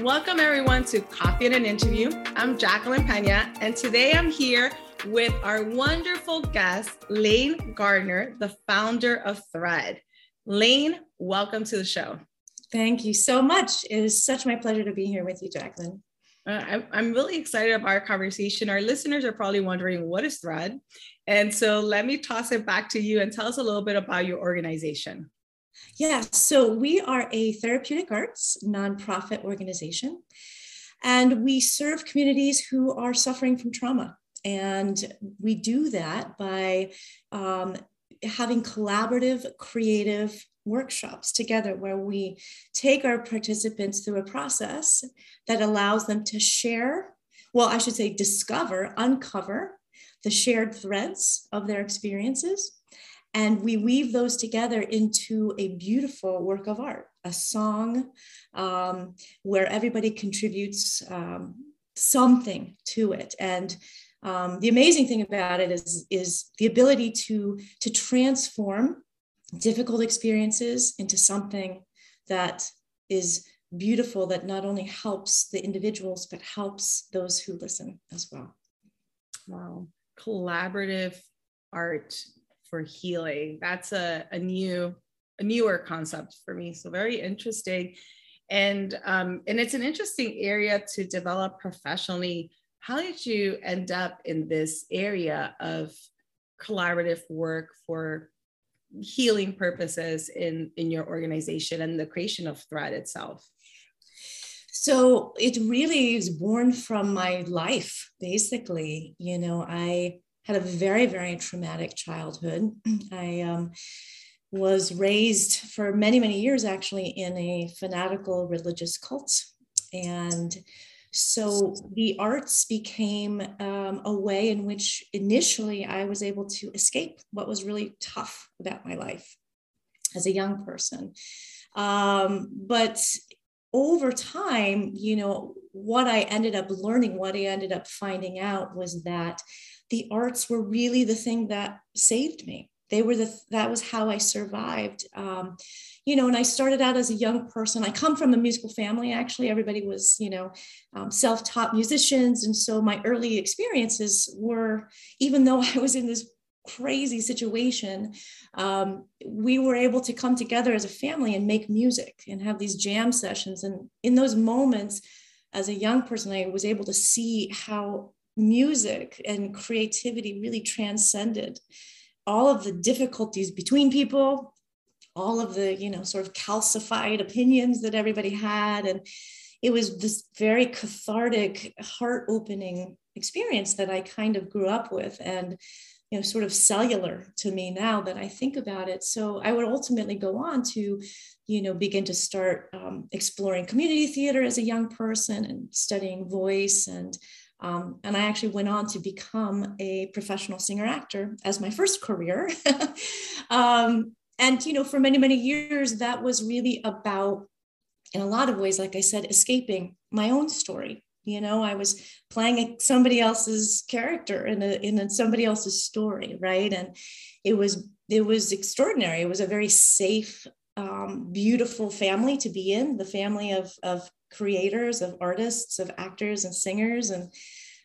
Welcome, everyone, to Coffee and an Interview. I'm Jacqueline Pena, and today I'm here with our wonderful guest, Lane Gardner, the founder of Thread. Lane, welcome to the show. Thank you so much. It is such my pleasure to be here with you, Jacqueline. Uh, I'm really excited about our conversation. Our listeners are probably wondering what is Thread? And so let me toss it back to you and tell us a little bit about your organization. Yeah, so we are a therapeutic arts nonprofit organization, and we serve communities who are suffering from trauma. And we do that by um, having collaborative, creative workshops together where we take our participants through a process that allows them to share, well, I should say, discover, uncover the shared threads of their experiences and we weave those together into a beautiful work of art, a song um, where everybody contributes um, something to it. And um, the amazing thing about it is, is the ability to, to transform difficult experiences into something that is beautiful, that not only helps the individuals, but helps those who listen as well. Wow. Collaborative art for healing. That's a, a new, a newer concept for me. So very interesting. And um, and it's an interesting area to develop professionally. How did you end up in this area of collaborative work for healing purposes in in your organization and the creation of Thread itself? So it really is born from my life, basically. You know, I had a very, very traumatic childhood. I um, was raised for many, many years actually in a fanatical religious cult. And so the arts became um, a way in which initially I was able to escape what was really tough about my life as a young person. Um, but over time, you know, what I ended up learning, what I ended up finding out was that the arts were really the thing that saved me. They were the that was how I survived. Um, you know, and I started out as a young person. I come from a musical family. Actually, everybody was you know um, self-taught musicians, and so my early experiences were even though I was in this crazy situation, um, we were able to come together as a family and make music and have these jam sessions. And in those moments, as a young person, I was able to see how music and creativity really transcended all of the difficulties between people all of the you know sort of calcified opinions that everybody had. And it was this very cathartic heart opening experience that i kind of grew up with and you know sort of cellular to me now that i think about it. So i would ultimately go on to you know begin to start um, exploring community theater as a young person and studying voice and um, and I actually went on to become a professional singer actor as my first career. um, and, you know, for many, many years, that was really about, in a lot of ways, like I said, escaping my own story. You know, I was playing somebody else's character in a, in somebody else's story, right? And it was it was extraordinary. It was a very safe, um, beautiful family to be in. The family of of creators, of artists, of actors and singers, and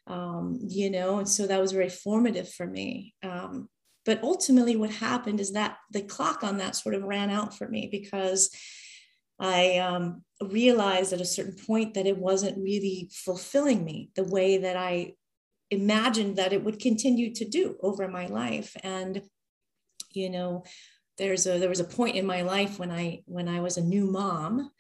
um, you know, and so that was very formative for me. Um, but ultimately, what happened is that the clock on that sort of ran out for me because I um, realized at a certain point that it wasn't really fulfilling me the way that I imagined that it would continue to do over my life. And, you know, there's a there was a point in my life when I when I was a new mom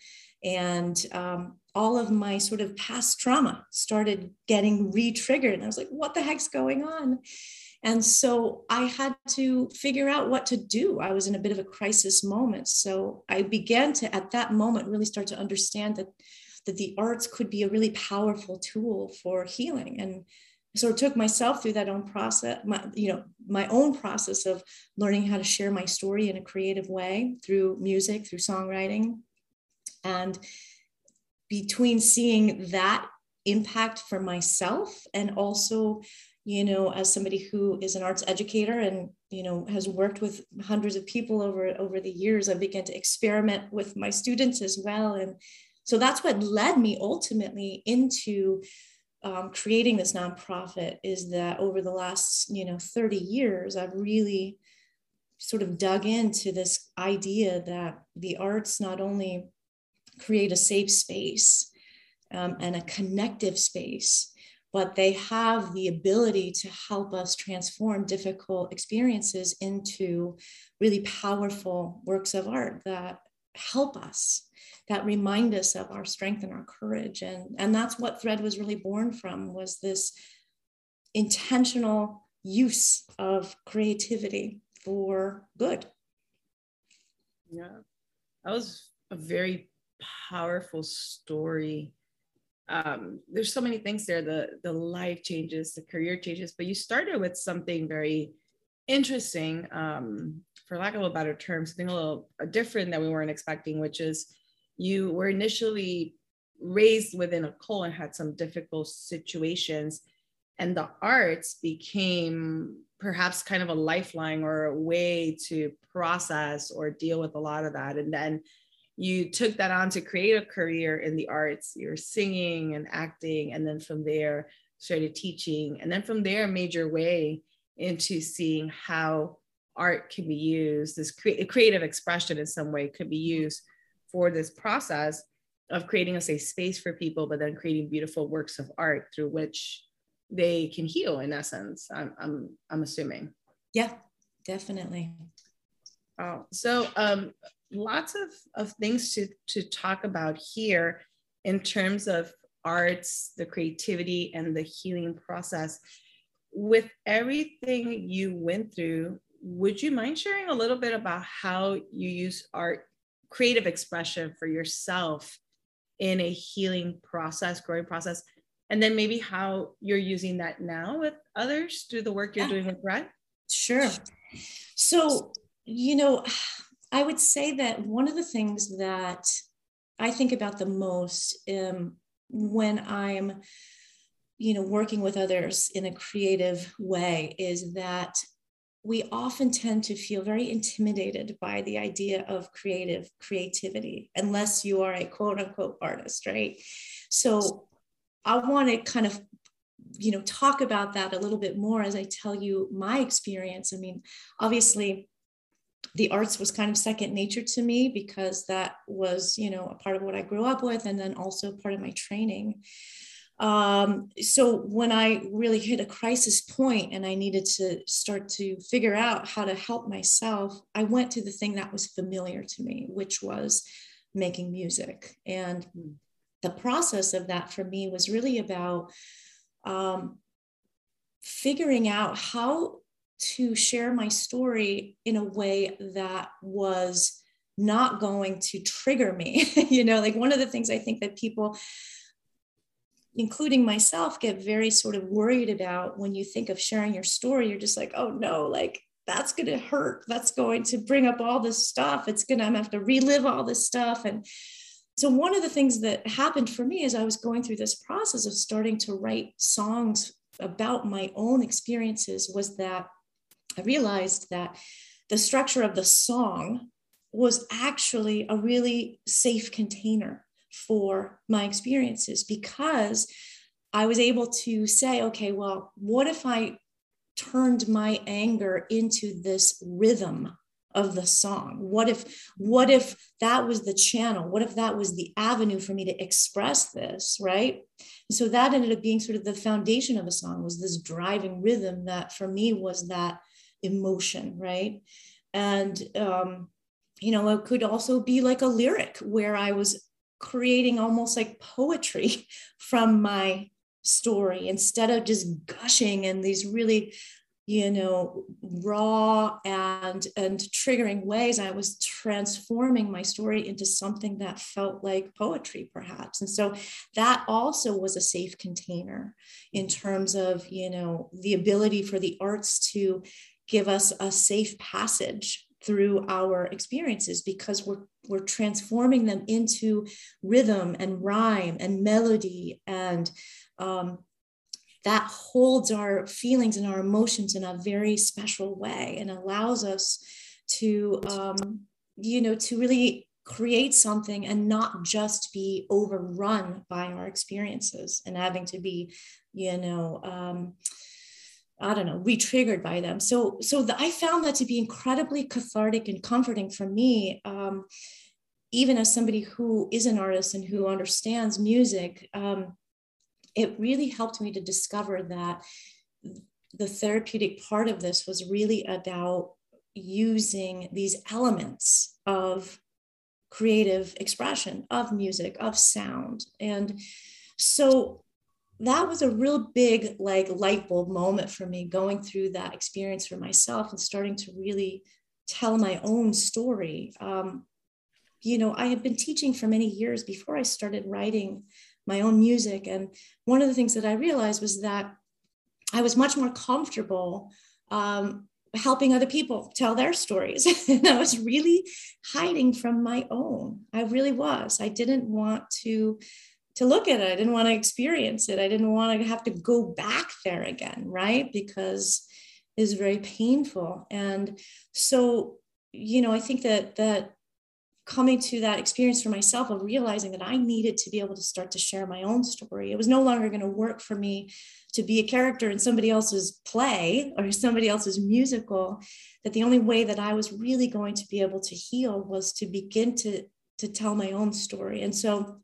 and um, all of my sort of past trauma started getting re-triggered and i was like what the heck's going on? And so i had to figure out what to do. I was in a bit of a crisis moment. So i began to at that moment really start to understand that that the arts could be a really powerful tool for healing. And so I took myself through that own process my you know my own process of learning how to share my story in a creative way through music through songwriting and between seeing that impact for myself and also you know, as somebody who is an arts educator and, you know, has worked with hundreds of people over, over the years, I began to experiment with my students as well. And so that's what led me ultimately into um, creating this nonprofit is that over the last, you know, 30 years, I've really sort of dug into this idea that the arts not only create a safe space um, and a connective space, but they have the ability to help us transform difficult experiences into really powerful works of art that help us that remind us of our strength and our courage. And and that's what thread was really born from was this intentional use of creativity for good. Yeah. That was a very powerful story. Um, there's so many things there the the life changes the career changes but you started with something very interesting um, for lack of a better term something a little uh, different that we weren't expecting which is you were initially raised within a cult and had some difficult situations and the arts became perhaps kind of a lifeline or a way to process or deal with a lot of that and then you took that on to create a career in the arts. You're singing and acting, and then from there started teaching, and then from there made your way into seeing how art can be used. This cre- creative expression in some way could be used for this process of creating a safe space for people, but then creating beautiful works of art through which they can heal. In essence, I'm I'm, I'm assuming. Yeah, definitely. Oh, so um, lots of, of things to, to talk about here in terms of arts, the creativity, and the healing process. With everything you went through, would you mind sharing a little bit about how you use art, creative expression for yourself in a healing process, growing process, and then maybe how you're using that now with others through the work you're yeah. doing with Thread? Sure. So, you know, I would say that one of the things that I think about the most um, when I'm, you know, working with others in a creative way is that we often tend to feel very intimidated by the idea of creative creativity, unless you are a quote unquote artist, right? So I want to kind of you know talk about that a little bit more as i tell you my experience i mean obviously the arts was kind of second nature to me because that was you know a part of what i grew up with and then also part of my training um, so when i really hit a crisis point and i needed to start to figure out how to help myself i went to the thing that was familiar to me which was making music and hmm. the process of that for me was really about um, figuring out how to share my story in a way that was not going to trigger me. you know, like one of the things I think that people, including myself, get very sort of worried about when you think of sharing your story, you're just like, oh no, like that's going to hurt. That's going to bring up all this stuff. It's going to, I'm have to relive all this stuff. And so, one of the things that happened for me as I was going through this process of starting to write songs about my own experiences was that I realized that the structure of the song was actually a really safe container for my experiences because I was able to say, okay, well, what if I turned my anger into this rhythm of the song? What if what if that was the channel? What if that was the avenue for me to express this right? And so that ended up being sort of the foundation of a song was this driving rhythm that for me was that emotion, right? And, um, you know, it could also be like a lyric where I was creating almost like poetry from my story instead of just gushing in these really you know raw and and triggering ways. I was transforming my story into something that felt like poetry perhaps. And so that also was a safe container in terms of you know the ability for the arts to give us a safe passage through our experiences because we're we're transforming them into rhythm and rhyme and melody and um, that holds our feelings and our emotions in a very special way and allows us to um, you know to really create something and not just be overrun by our experiences and having to be you know um, i don't know re-triggered by them. So so the, i found that to be incredibly cathartic and comforting for me um, even as somebody who is an artist and who understands music um, it really helped me to discover that the therapeutic part of this was really about using these elements of creative expression of music of sound. And so that was a real big like light bulb moment for me going through that experience for myself and starting to really tell my own story um, you know i had been teaching for many years before i started writing my own music and one of the things that i realized was that i was much more comfortable um, helping other people tell their stories. and I was really hiding from my own. I really was. I didn't want to to look at it. I didn't want to experience it. I didn't want to have to go back there again, right? Because it's very painful. And so, you know, I think that that coming to that experience for myself of realizing that I needed to be able to start to share my own story. It was no longer going to work for me to be a character in somebody else's play or somebody else's musical that the only way that i was really going to be able to heal was to begin to to tell my own story and so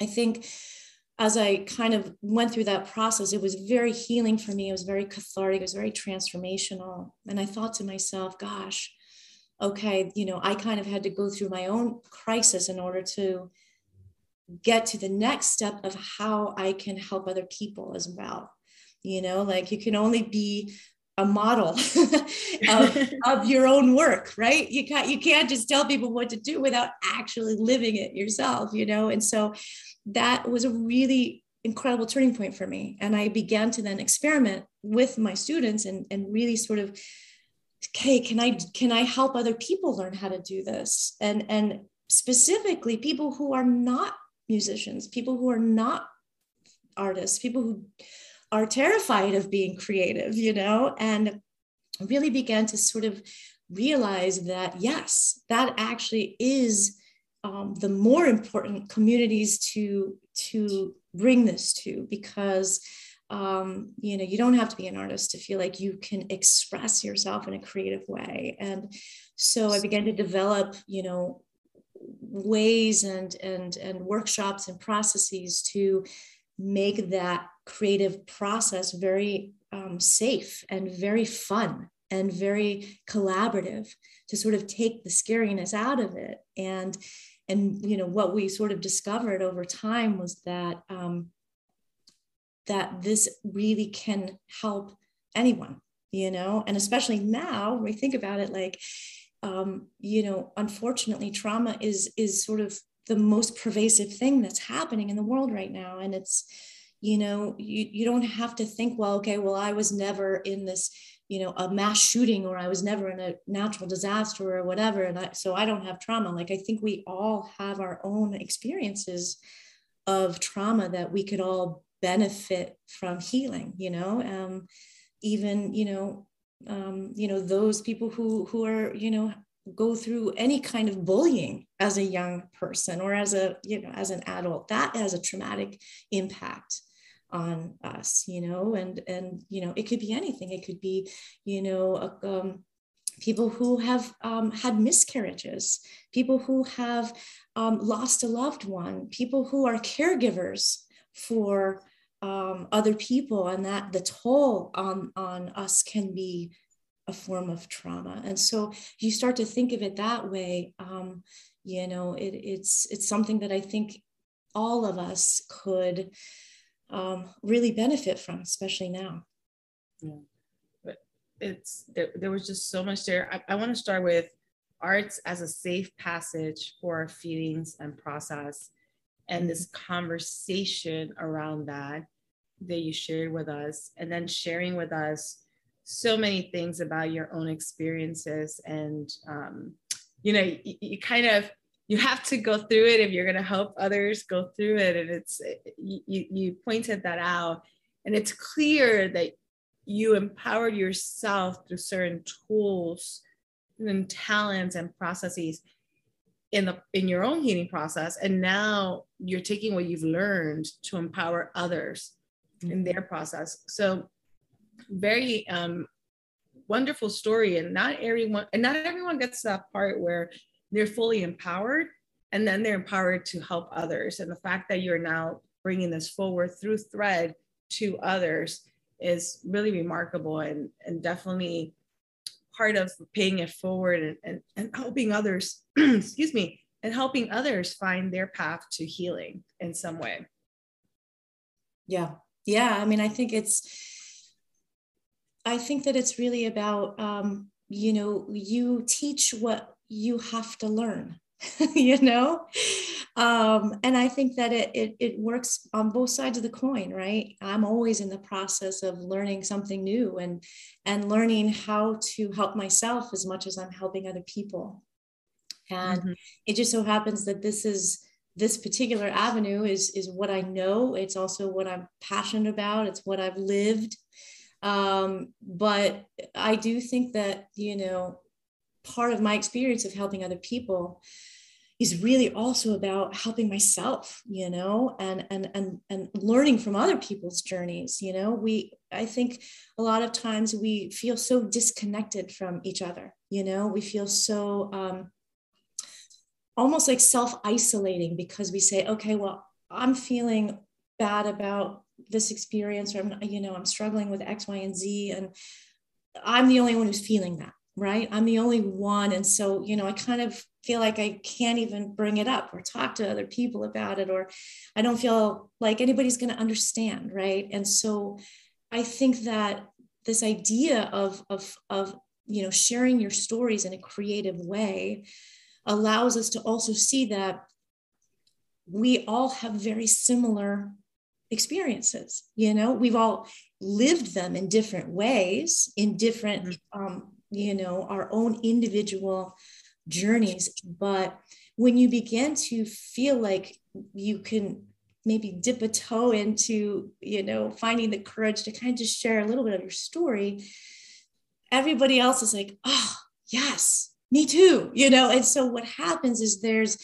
i think as i kind of went through that process it was very healing for me. It was very cathartic. It was very transformational. And i thought to myself gosh okay you know i kind of had to go through my own crisis in order to get to the next step of how i can help other people as well. You know like you can only be a model of, of your own work right? You can't you can't just tell people what to do without actually living it yourself you know? And so that was a really incredible turning point for me. And i began to then experiment with my students and, and really sort of okay can i can i help other people learn how to do this? And and specifically people who are not musicians people who are not artists people who are terrified of being creative, you know, and really began to sort of realize that, yes, that actually is um, the more important communities to, to bring this to because um, you know you don't have to be an artist to feel like you can express yourself in a creative way. And so i began to develop you know ways and and and workshops and processes to make that creative process very um, safe and very fun and very collaborative to sort of take the scariness out of it. And and you know what we sort of discovered over time was that um, that this really can help anyone you know? And especially now when we think about it like um, you know unfortunately trauma is is sort of the most pervasive thing that's happening in the world right now. And it's you know you, you don't have to think well okay well i was never in this you know a mass shooting or i was never in a natural disaster or whatever. And I, so i don't have trauma. Like i think we all have our own experiences of trauma that we could all benefit from healing you know? Um, even you know um, you know those people who who are you know go through any kind of bullying as a young person or as a you know as an adult that has a traumatic impact on us you know and and you know it could be anything. It could be you know um, people who have um, had miscarriages people who have um, lost a loved one people who are caregivers for um, other people and that the toll on on us can be a form of trauma. And so you start to think of it that way um, you know it, it's it's something that i think all of us could um, really benefit from, especially now. Yeah, but it's there, there was just so much there. I, I want to start with arts as a safe passage for our feelings and process, and this conversation around that that you shared with us, and then sharing with us so many things about your own experiences and um, you know you, you kind of you have to go through it if you're going to help others go through it. And it's you, you pointed that out. And it's clear that you empowered yourself through certain tools and talents and processes in the in your own healing process. And now you're taking what you've learned to empower others mm-hmm. in their process. So very um wonderful story. And not everyone and not everyone gets to that part where they're fully empowered and then they're empowered to help others and the fact that you're now bringing this forward through thread to others is really remarkable and, and definitely part of paying it forward and, and, and helping others, excuse me, and helping others find their path to healing in some way. Yeah. Yeah. I mean, I think it's, I think that it's really about, um, you know, you teach what you have to learn, you know? Um, and I think that it, it, it works on both sides of the coin, right? I'm always in the process of learning something new and, and learning how to help myself as much as I'm helping other people. And mm-hmm. it just so happens that this is, this particular avenue is, is what I know. It's also what I'm passionate about. It's what I've lived. Um, but I do think that, you know, part of my experience of helping other people is really also about helping myself you know and and and and learning from other people's journeys you know. We i think a lot of times we feel so disconnected from each other you know. We feel so um almost like self-isolating because we say okay well i'm feeling bad about this experience or i'm you know i'm struggling with x y and z and i'm the only one who's feeling that right i'm the only one and so you know i kind of feel like I can't even bring it up or talk to other people about it, or I don't feel like anybody's going to understand, right? And so I think that this idea of, of, of, you know, sharing your stories in a creative way allows us to also see that we all have very similar experiences you know we've all lived them in different ways in different mm-hmm. um, you know our own individual journeys. But when you begin to feel like you can maybe dip a toe into, you know, finding the courage to kind of just share a little bit of your story, everybody else is like, oh, yes, me too, you know. And so what happens is there's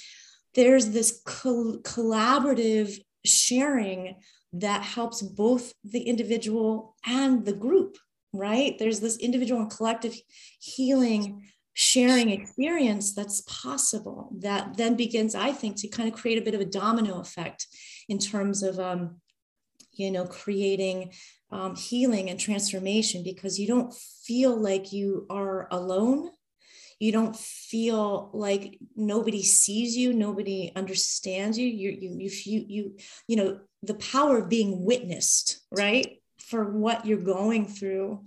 there's this col- collaborative sharing that helps both the individual and the group right? There's this individual and collective healing sharing experience that's possible that then begins i think to kind of create a bit of a domino effect in terms of um, you know creating um, healing and transformation because you don't feel like you are alone. You don't feel like nobody sees you nobody understands you. You you you you, you, you know the power of being witnessed right for what you're going through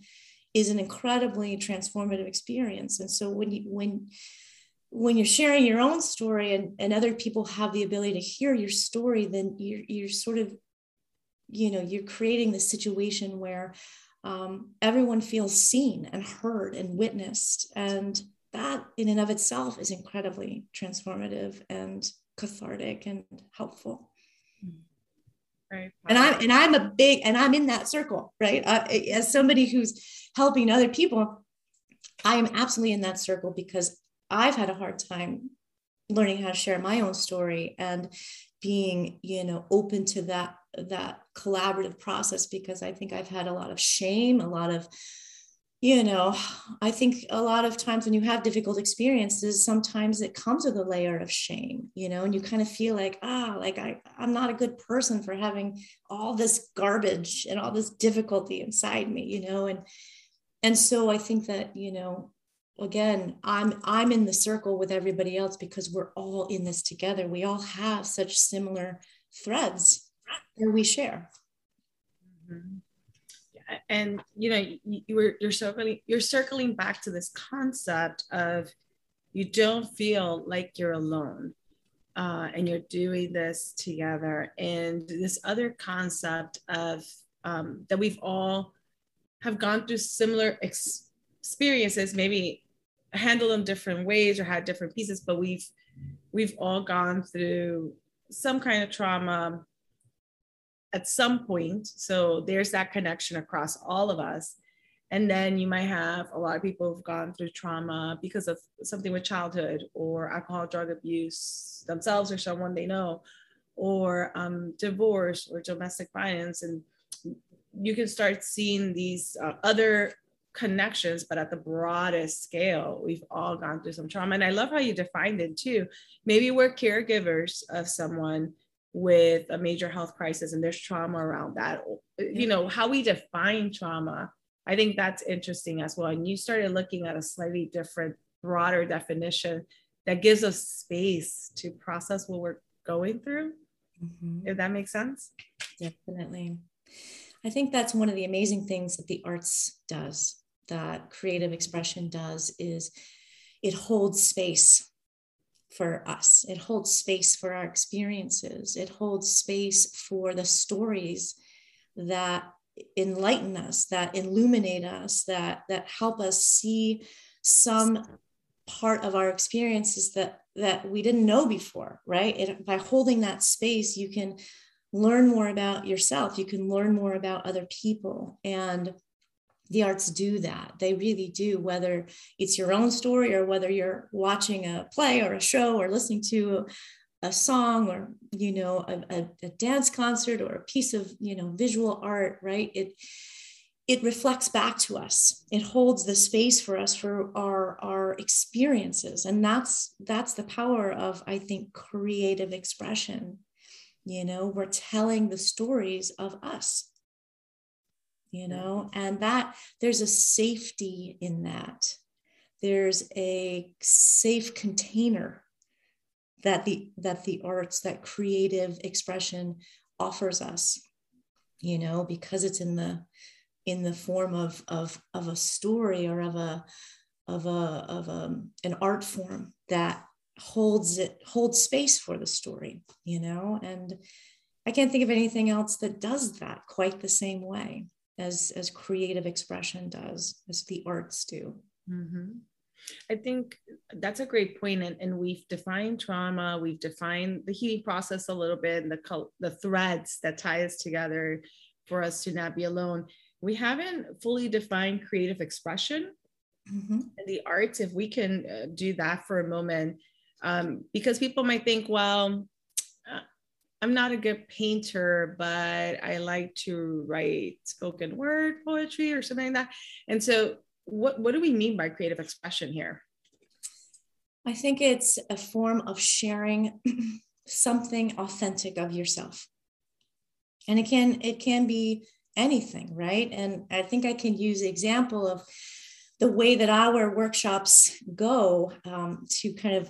is an incredibly transformative experience. And so when you when when you're sharing your own story and, and other people have the ability to hear your story, then you're you're sort of, you know, you're creating the situation where um, everyone feels seen and heard and witnessed. And that in and of itself is incredibly transformative and cathartic and helpful. Right. And I'm and I'm a big and I'm in that circle, right? Uh, as somebody who's helping other people, I am absolutely in that circle because I've had a hard time learning how to share my own story and being, you know, open to that that collaborative process because I think I've had a lot of shame, a lot of you know, I think a lot of times when you have difficult experiences, sometimes it comes with a layer of shame, you know, and you kind of feel like, ah, like I, I'm not a good person for having all this garbage and all this difficulty inside me, you know, and and so I think that, you know, again, I'm I'm in the circle with everybody else because we're all in this together. We all have such similar threads that we share. Mm-hmm and you know you, you were you're circling you're circling back to this concept of you don't feel like you're alone uh, and you're doing this together. And this other concept of um, that we've all have gone through similar ex- experiences maybe handled them different ways or had different pieces but we've we've all gone through some kind of trauma at some point. So there's that connection across all of us. And then you might have a lot of people who've gone through trauma because of something with childhood or alcohol, drug abuse themselves or someone they know, or um, divorce or domestic violence. And you can start seeing these uh, other connections, but at the broadest scale, we've all gone through some trauma. And I love how you defined it too. Maybe we're caregivers of someone with a major health crisis and there's trauma around that. You know, how we define trauma, I think that's interesting as well. And you started looking at a slightly different, broader definition that gives us space to process what we're going through. Mm-hmm. If that makes sense. Definitely. I think that's one of the amazing things that the arts does, that creative expression does, is it holds space for us. It holds space for our experiences. It holds space for the stories that enlighten us, that illuminate us, that that help us see some part of our experiences that that we didn't know before, right? It, by holding that space, you can learn more about yourself. You can learn more about other people and the arts do that. They really do, whether it's your own story or whether you're watching a play or a show or listening to a song or you know a, a, a, dance concert or a piece of you know visual art right? It it reflects back to us. It holds the space for us for our our experiences. And that's that's the power of i think creative expression. You know we're telling the stories of us you know and that there's a safety in that. There's a safe container that the that the arts that creative expression offers us you know because it's in the in the form of of of a story or of a of a of a, an art form that holds it holds space for the story you know and i can't think of anything else that does that quite the same way as as creative expression does as the arts do mm-hmm. i think that's a great point and, and we've defined trauma we've defined the healing process a little bit and the the threads that tie us together for us to not be alone we haven't fully defined creative expression mm-hmm. and the arts if we can uh, do that for a moment um, because people might think well I'm not a good painter, but I like to write spoken word poetry or something like that. And so, what, what do we mean by creative expression here? I think it's a form of sharing something authentic of yourself. And it can it can be anything, right? And I think I can use the example of the way that our workshops go um, to kind of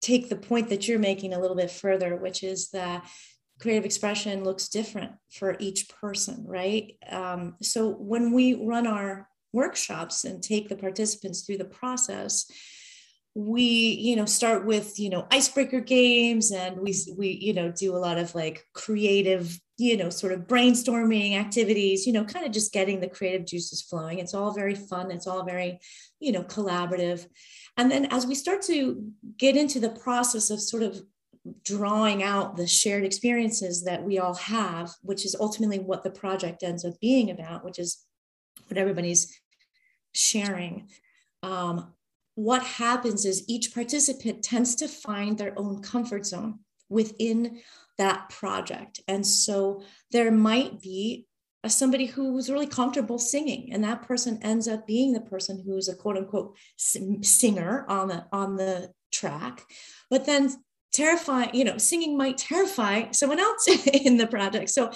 take the point that you're making a little bit further, which is that creative expression looks different for each person, right? Um, so when we run our workshops and take the participants through the process, we you know start with you know icebreaker games and we we you know do a lot of like creative you know sort of brainstorming activities you know kind of just getting the creative juices flowing. It's all very fun. It's all very you know collaborative. And then as we start to get into the process of sort of drawing out the shared experiences that we all have, which is ultimately what the project ends up being about, which is what everybody's sharing. Um, what happens is each participant tends to find their own comfort zone within that project. And so there might be a, somebody who's really comfortable singing, and that person ends up being the person who is a quote unquote singer on the on the track. But then terrifying, you know, singing might terrify someone else in the project. So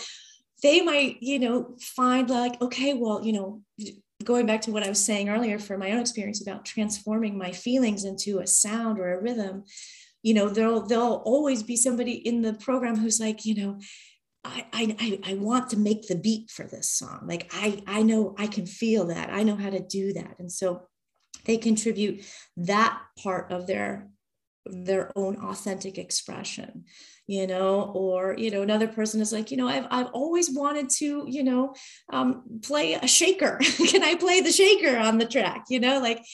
they might, you know, find like, okay, well, you know, going back to what I was saying earlier for my own experience about transforming my feelings into a sound or a rhythm, you know, there'll there'll always be somebody in the program who's like, you know, I, I, I want to make the beat for this song. Like I, I know I can feel that. I know how to do that. And so they contribute that part of their their own authentic expression you know? Or you know another person is like you know i've, I've always wanted to you know um, play a shaker. Can i play the shaker on the track? You know like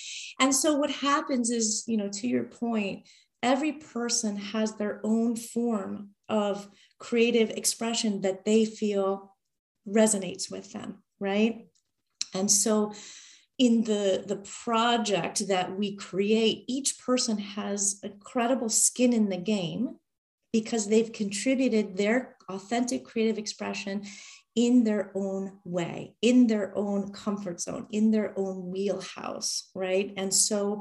and so what happens is you know to your point every person has their own form of creative expression that they feel resonates with them, right? And so in the the project that we create each person has incredible skin in the game because they've contributed their authentic creative expression in their own way, in their own comfort zone, in their own wheelhouse, right? And so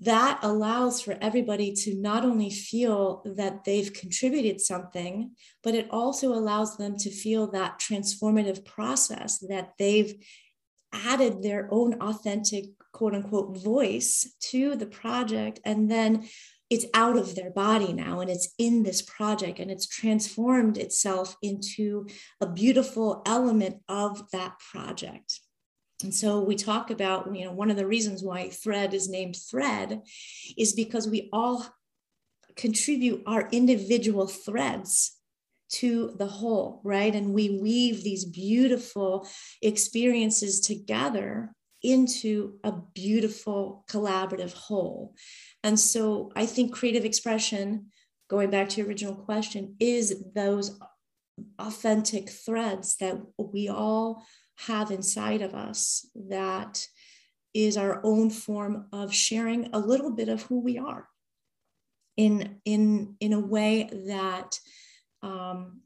that allows for everybody to not only feel that they've contributed something, but it also allows them to feel that transformative process that they've added their own authentic, quote unquote, voice to the project. And then it's out of their body now and it's in this project and it's transformed itself into a beautiful element of that project. And so we talk about, you know, one of the reasons why thread is named thread is because we all contribute our individual threads to the whole, right? And we weave these beautiful experiences together into a beautiful collaborative whole. And so I think creative expression, going back to your original question, is those authentic threads that we all have inside of us that is our own form of sharing a little bit of who we are in in in a way that um,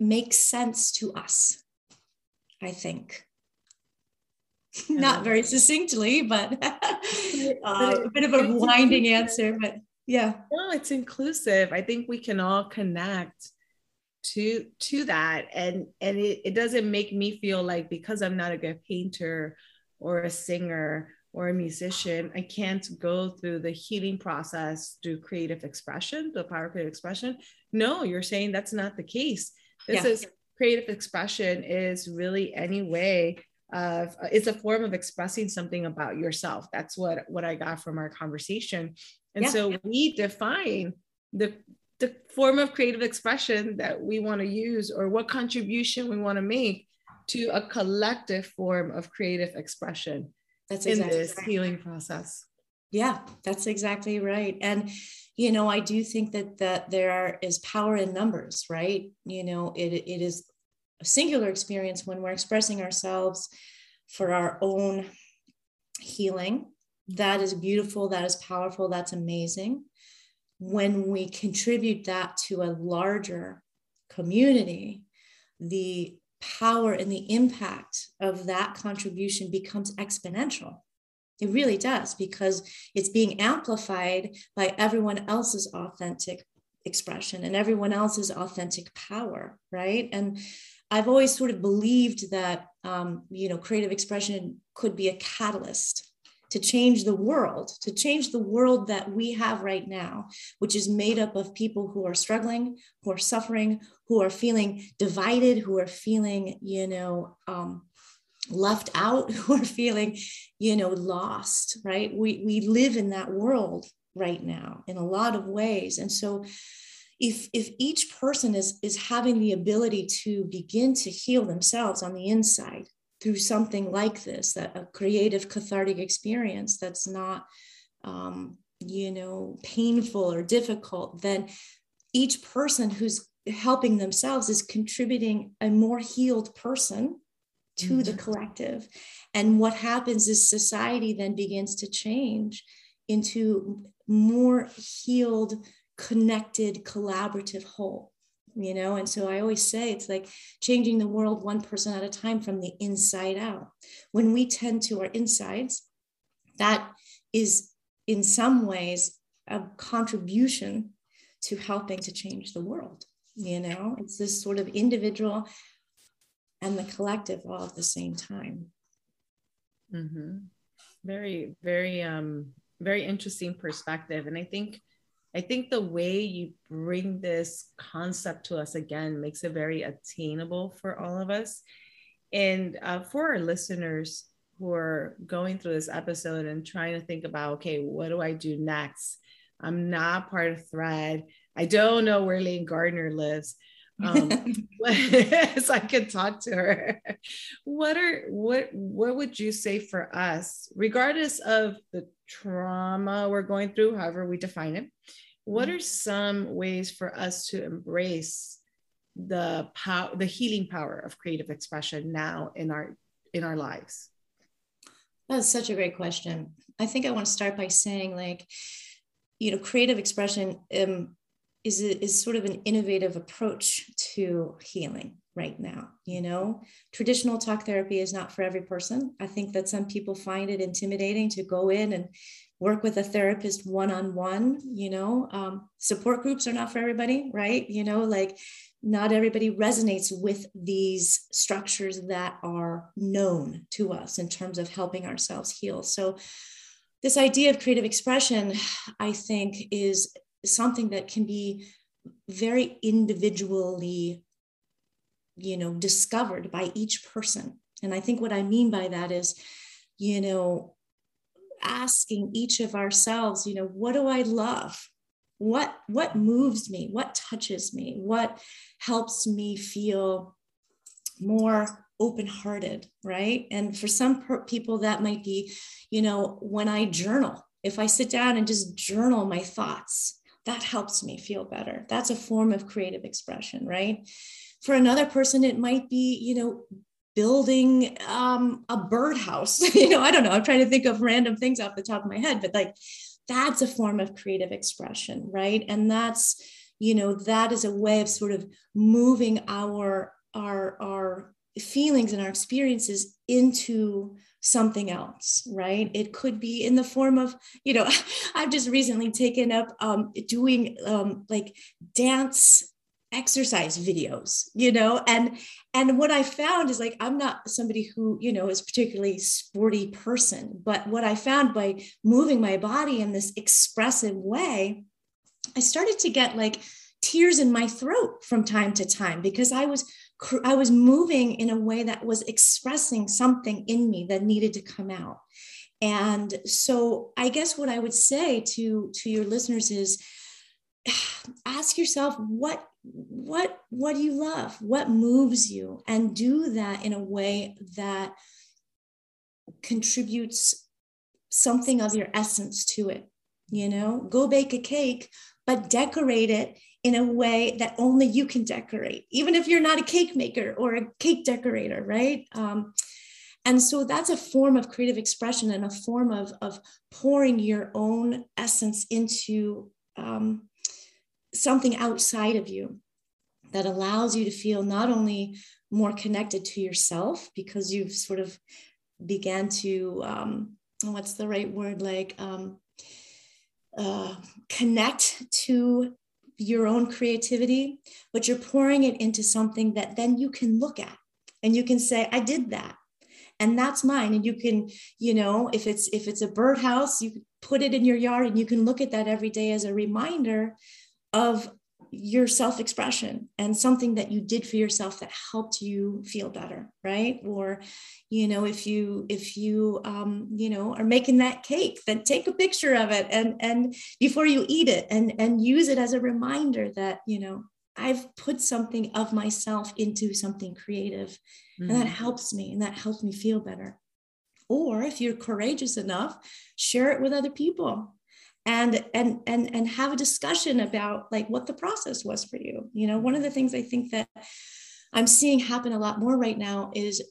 makes sense to us i think not very succinctly, but uh, a bit of a winding answer. But yeah, no, it's inclusive. I think we can all connect to to that, and and it, it doesn't make me feel like because I'm not a good painter or a singer or a musician, I can't go through the healing process through creative expression, the power of creative expression. No, you're saying that's not the case. This yeah. is creative expression is really any way of it's a form of expressing something about yourself that's what what i got from our conversation and yeah. so we define the the form of creative expression that we want to use or what contribution we want to make to a collective form of creative expression that's exactly in this right. healing process yeah that's exactly right and you know i do think that that there is power in numbers right you know it, it is a singular experience when we're expressing ourselves for our own healing. That is beautiful. That is powerful. That's amazing. When we contribute that to a larger community, the power and the impact of that contribution becomes exponential. It really does because it's being amplified by everyone else's authentic expression and everyone else's authentic power, right? And I've always sort of believed that um, you know creative expression could be a catalyst to change the world, to change the world that we have right now, which is made up of people who are struggling, who are suffering, who are feeling divided, who are feeling, you know, um, left out, who are feeling, you know, lost, right? We, we live in that world right now in a lot of ways. And so if if each person is is having the ability to begin to heal themselves on the inside through something like this that a creative cathartic experience that's not um, you know painful or difficult then each person who's helping themselves is contributing a more healed person to mm-hmm. the collective and what happens is society then begins to change into more healed connected, collaborative whole, you know? And so I always say it's like changing the world one person at a time from the inside out. When we tend to our insides, that is in some ways a contribution to helping to change the world. You know, it's this sort of individual and the collective all at the same time. Mm-hmm. Very, very, um, very interesting perspective. And I think I think the way you bring this concept to us again makes it very attainable for all of us. And uh, for our listeners who are going through this episode and trying to think about, okay, what do I do next? I'm not part of Thread. I don't know where Lane Gardner lives. Um, so I could talk to her. What are what what would you say for us, regardless of the trauma we're going through, however we define it, what are some ways for us to embrace the power the healing power of creative expression now in our in our lives? That's such a great question. I think i want to start by saying like you know creative expression um, is is sort of an innovative approach to healing right now you know? Traditional talk therapy is not for every person. I think that some people find it intimidating to go in and work with a therapist one-on-one you know? Um, support groups are not for everybody right? You know like not everybody resonates with these structures that are known to us in terms of helping ourselves heal. So this idea of creative expression i think is something that can be very individually you know discovered by each person. And i think what i mean by that is you know asking each of ourselves you know what do i love? What what moves me? What touches me? What helps me feel more open hearted right? And for some per- people that might be you know when i journal. If i sit down and just journal my thoughts that helps me feel better. That's a form of creative expression right? For another person it might be you know building um, a birdhouse. You know i don't know. I'm trying to think of random things off the top of my head but like that's a form of creative expression right? And that's you know that is a way of sort of moving our our our feelings and our experiences into something else right? It could be in the form of you know i've just recently taken up um, doing um, like dance exercise videos you know? And and what i found is like i'm not somebody who you know is particularly sporty person but what i found by moving my body in this expressive way i started to get like tears in my throat from time to time because i was i was moving in a way that was expressing something in me that needed to come out. And so i guess what i would say to to your listeners is ask yourself what what what do you love? What moves you? And do that in a way that contributes something of your essence to it you know? Go bake a cake but decorate it in a way that only you can decorate even if you're not a cake maker or a cake decorator right? Um, and so that's a form of creative expression and a form of, of pouring your own essence into um, something outside of you that allows you to feel not only more connected to yourself because you've sort of began to um, what's the right word? Like um, uh, connect to your own creativity but you're pouring it into something that then you can look at and you can say i did that. And that's mine. And you can you know if it's if it's a birdhouse you put it in your yard and you can look at that every day as a reminder of your self expression and something that you did for yourself that helped you feel better right or you know if you if you um, you know are making that cake then take a picture of it and and before you eat it and and use it as a reminder that you know i've put something of myself into something creative mm-hmm. and that mm. helps me and that helps me feel better or if you're courageous enough share it with other people and and and and have a discussion about like what the process was for you. You know one of the things i think that i'm seeing happen a lot more right now is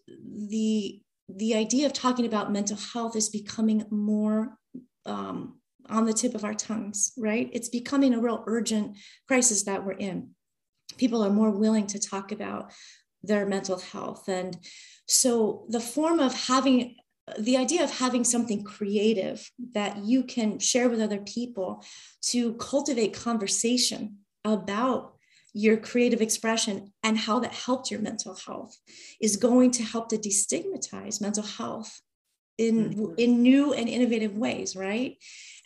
the the idea of talking about mental health is becoming more um, on the tip of our tongues right? It's becoming a real urgent crisis that we're in. People are more willing to talk about their mental health. And so the form of having the idea of having something creative that you can share with other people to cultivate conversation about your creative expression and how that helped your mental health is going to help to destigmatize mental health in mm-hmm. in new and innovative ways right?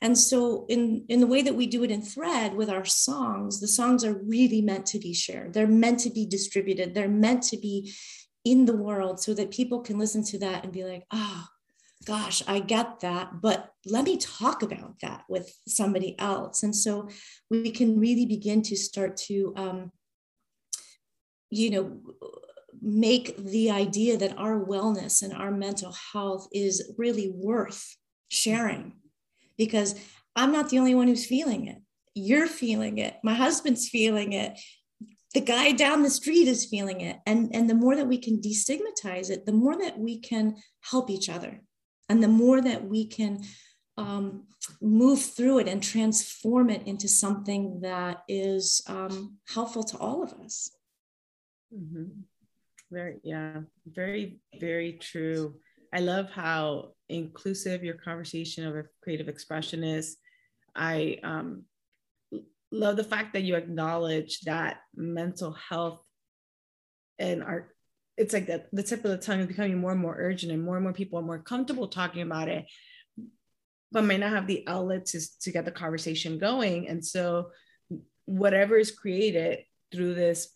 And so in in the way that we do it in thread with our songs the songs are really meant to be shared. They're meant to be distributed. They're meant to be in the world so that people can listen to that and be like, oh, gosh, I get that, but let me talk about that with somebody else. And so we can really begin to start to, um, you know, make the idea that our wellness and our mental health is really worth sharing because I'm not the only one who's feeling it. You're feeling it. My husband's feeling it the guy down the street is feeling it. And and the more that we can destigmatize it the more that we can help each other. And the more that we can um, move through it and transform it into something that is um, helpful to all of us. Mm-hmm. very yeah very very true. I love how inclusive your conversation of creative expression is i um, love the fact that you acknowledge that mental health and our it's like that the tip of the tongue is becoming more and more urgent and more and more people are more comfortable talking about it but might not have the outlet to, to get the conversation going and so whatever is created through this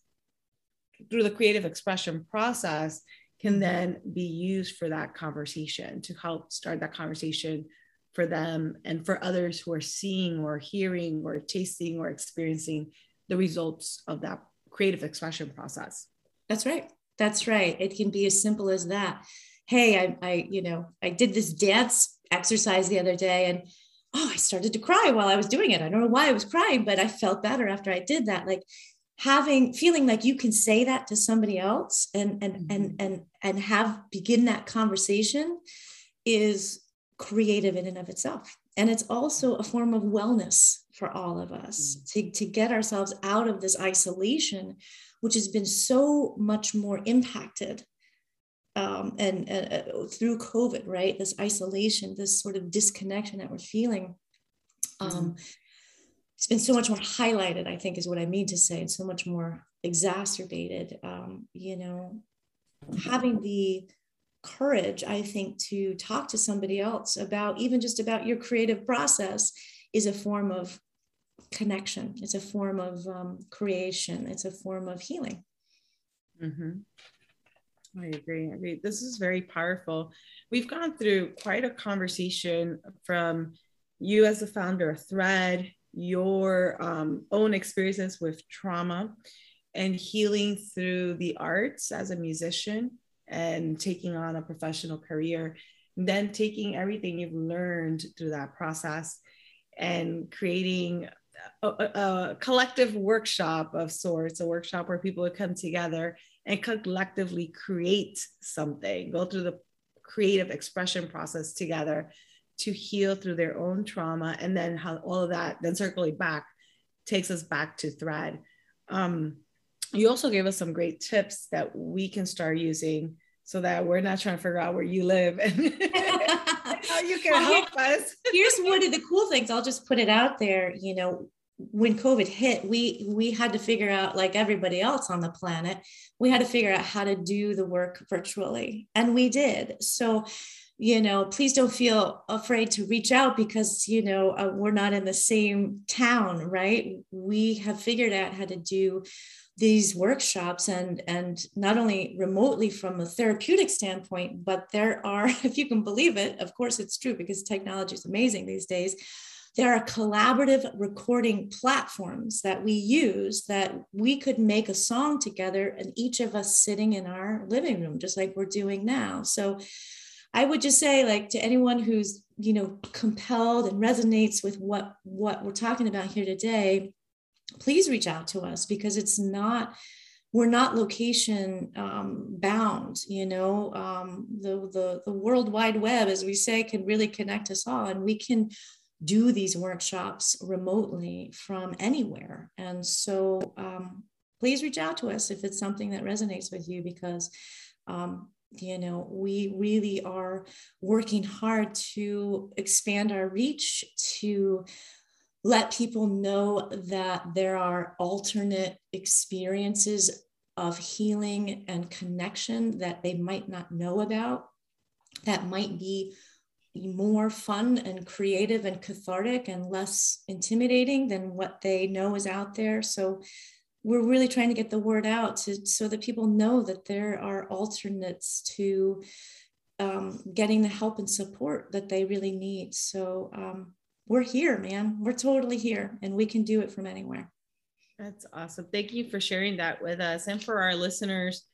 through the creative expression process can mm-hmm. then be used for that conversation to help start that conversation for them and for others who are seeing or hearing or tasting or experiencing the results of that creative expression process. That's right. That's right. It can be as simple as that. Hey, I, I, you know, I did this dance exercise the other day and oh, I started to cry while I was doing it. I don't know why I was crying, but I felt better after I did that. Like having feeling like you can say that to somebody else and and and mm-hmm. and and have begin that conversation is creative in and of itself. And it's also a form of wellness for all of us mm. to, to get ourselves out of this isolation, which has been so much more impacted um, and uh, through COVID, right? This isolation, this sort of disconnection that we're feeling. Um, mm-hmm. It's been so much more highlighted, I think, is what I mean to say, and so much more exacerbated. Um, you know, having the courage, I think, to talk to somebody else about even just about your creative process is a form of connection. It's a form of um, creation. It's a form of healing. Mm-hmm. I agree. I agree. This is very powerful. We've gone through quite a conversation from you as a founder of Thread, your um, own experiences with trauma and healing through the arts as a musician and taking on a professional career, then taking everything you've learned through that process and creating a, a, collective workshop of sorts, a workshop where people would come together and collectively create something, go through the creative expression process together to heal through their own trauma. And then how all of that, then circling back, takes us back to thread. Um, you also gave us some great tips that we can start using so that we're not trying to figure out where you live and how you can well, help here, us. here's one of the cool things. I'll just put it out there. You know, when COVID hit, we we had to figure out, like everybody else on the planet, we had to figure out how to do the work virtually, and we did. So you know please don't feel afraid to reach out because you know uh, we're not in the same town right we have figured out how to do these workshops and and not only remotely from a therapeutic standpoint but there are if you can believe it of course it's true because technology is amazing these days there are collaborative recording platforms that we use that we could make a song together and each of us sitting in our living room just like we're doing now. So i would just say like to anyone who's you know compelled and resonates with what what we're talking about here today please reach out to us because it's not we're not location um, bound you know? Um, the, the the world wide web as we say can really connect us all and we can do these workshops remotely from anywhere. And so um, please reach out to us if it's something that resonates with you because um, you know we really are working hard to expand our reach to let people know that there are alternate experiences of healing and connection that they might not know about that might be more fun and creative and cathartic and less intimidating than what they know is out there. So we're really trying to get the word out to, so that people know that there are alternates to um, getting the help and support that they really need. So um, we're here, man. We're totally here and we can do it from anywhere. That's awesome. Thank you for sharing that with us. And for our listeners,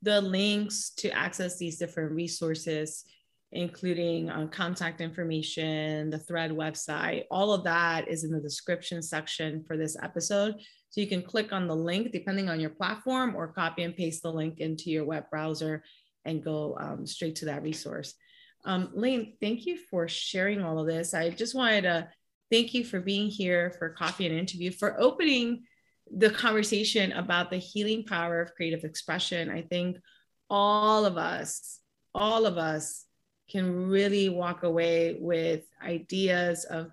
the links to access these different resources including uh, contact information, the thread website. All of that is in the description section for this episode. So you can click on the link depending on your platform or copy and paste the link into your web browser and go um, straight to that resource. Um, Lane, thank you for sharing all of this. I just wanted to thank you for being here for coffee and interview, for opening the conversation about the healing power of creative expression. I think all of us, all of us can really walk away with ideas of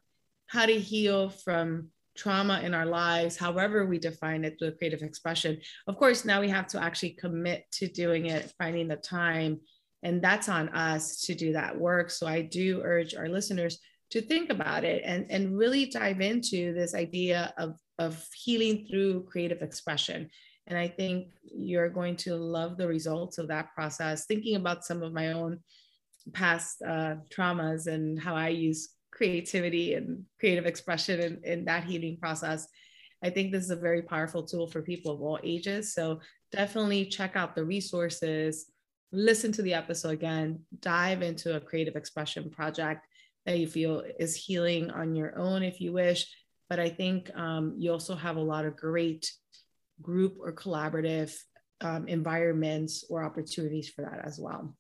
how to heal from trauma in our lives, however we define it through creative expression. Of course, now we have to actually commit to doing it, finding the time, and that's on us to do that work. So I do urge our listeners to think about it and, and really dive into this idea of, of healing through creative expression. And I think you're going to love the results of that process. Thinking about some of my own past uh, traumas and how I use creativity and creative expression in, in that healing process. I think this is a very powerful tool for people of all ages. So definitely check out the resources, listen to the episode again, dive into a creative expression project that you feel is healing on your own if you wish. But I think um, you also have a lot of great group or collaborative um, environments or opportunities for that as well.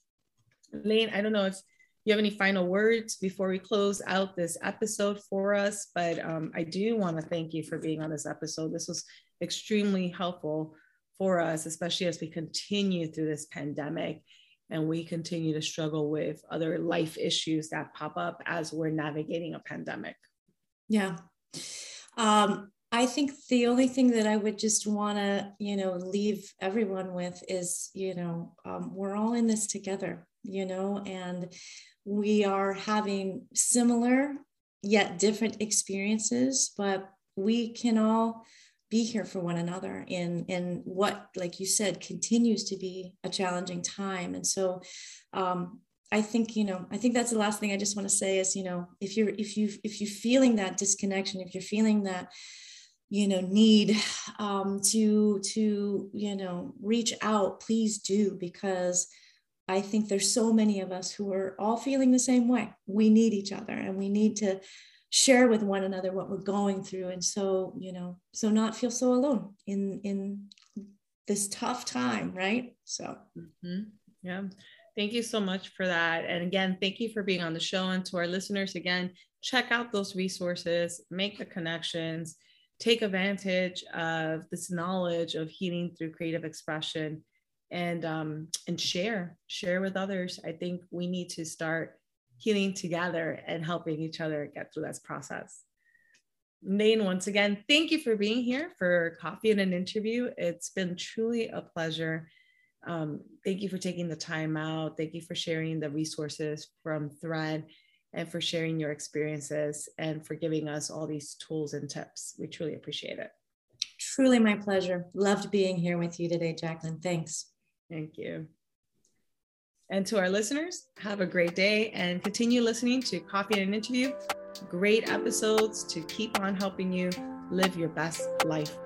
Lane, I don't know if you have any final words before we close out this episode for us, but um, I do want to thank you for being on this episode. This was extremely helpful for us, especially as we continue through this pandemic and we continue to struggle with other life issues that pop up as we're navigating a pandemic. Yeah. Um, I think the only thing that I would just want to, you know, leave everyone with is, you know, um, we're all in this together, you know, and we are having similar yet different experiences, but we can all be here for one another in in what like you said continues to be a challenging time. And so um, i think you know i think that's the last thing i just want to say is you know if you're if you if you're feeling that disconnection if you're feeling that you know need um, to to you know reach out please do because i think there's so many of us who are all feeling the same way. We need each other and we need to share with one another what we're going through. And so you know so not feel so alone in in this tough time right? So. Mm-hmm. yeah. Thank you so much for that. And again thank you for being on the show. And to our listeners again check out those resources make the connections take advantage of this knowledge of healing through creative expression and um, and share share with others. I think we need to start healing together and helping each other get through this process. Lane, once again, thank you for being here for coffee and an interview. It's been truly a pleasure. Um, thank you for taking the time out. Thank you for sharing the resources from Thread and for sharing your experiences and for giving us all these tools and tips. We truly appreciate it. Truly my pleasure. Loved being here with you today, Jacqueline. Thanks. Thank you. And to our listeners, have a great day and continue listening to Coffee and an Interview. Great episodes to keep on helping you live your best life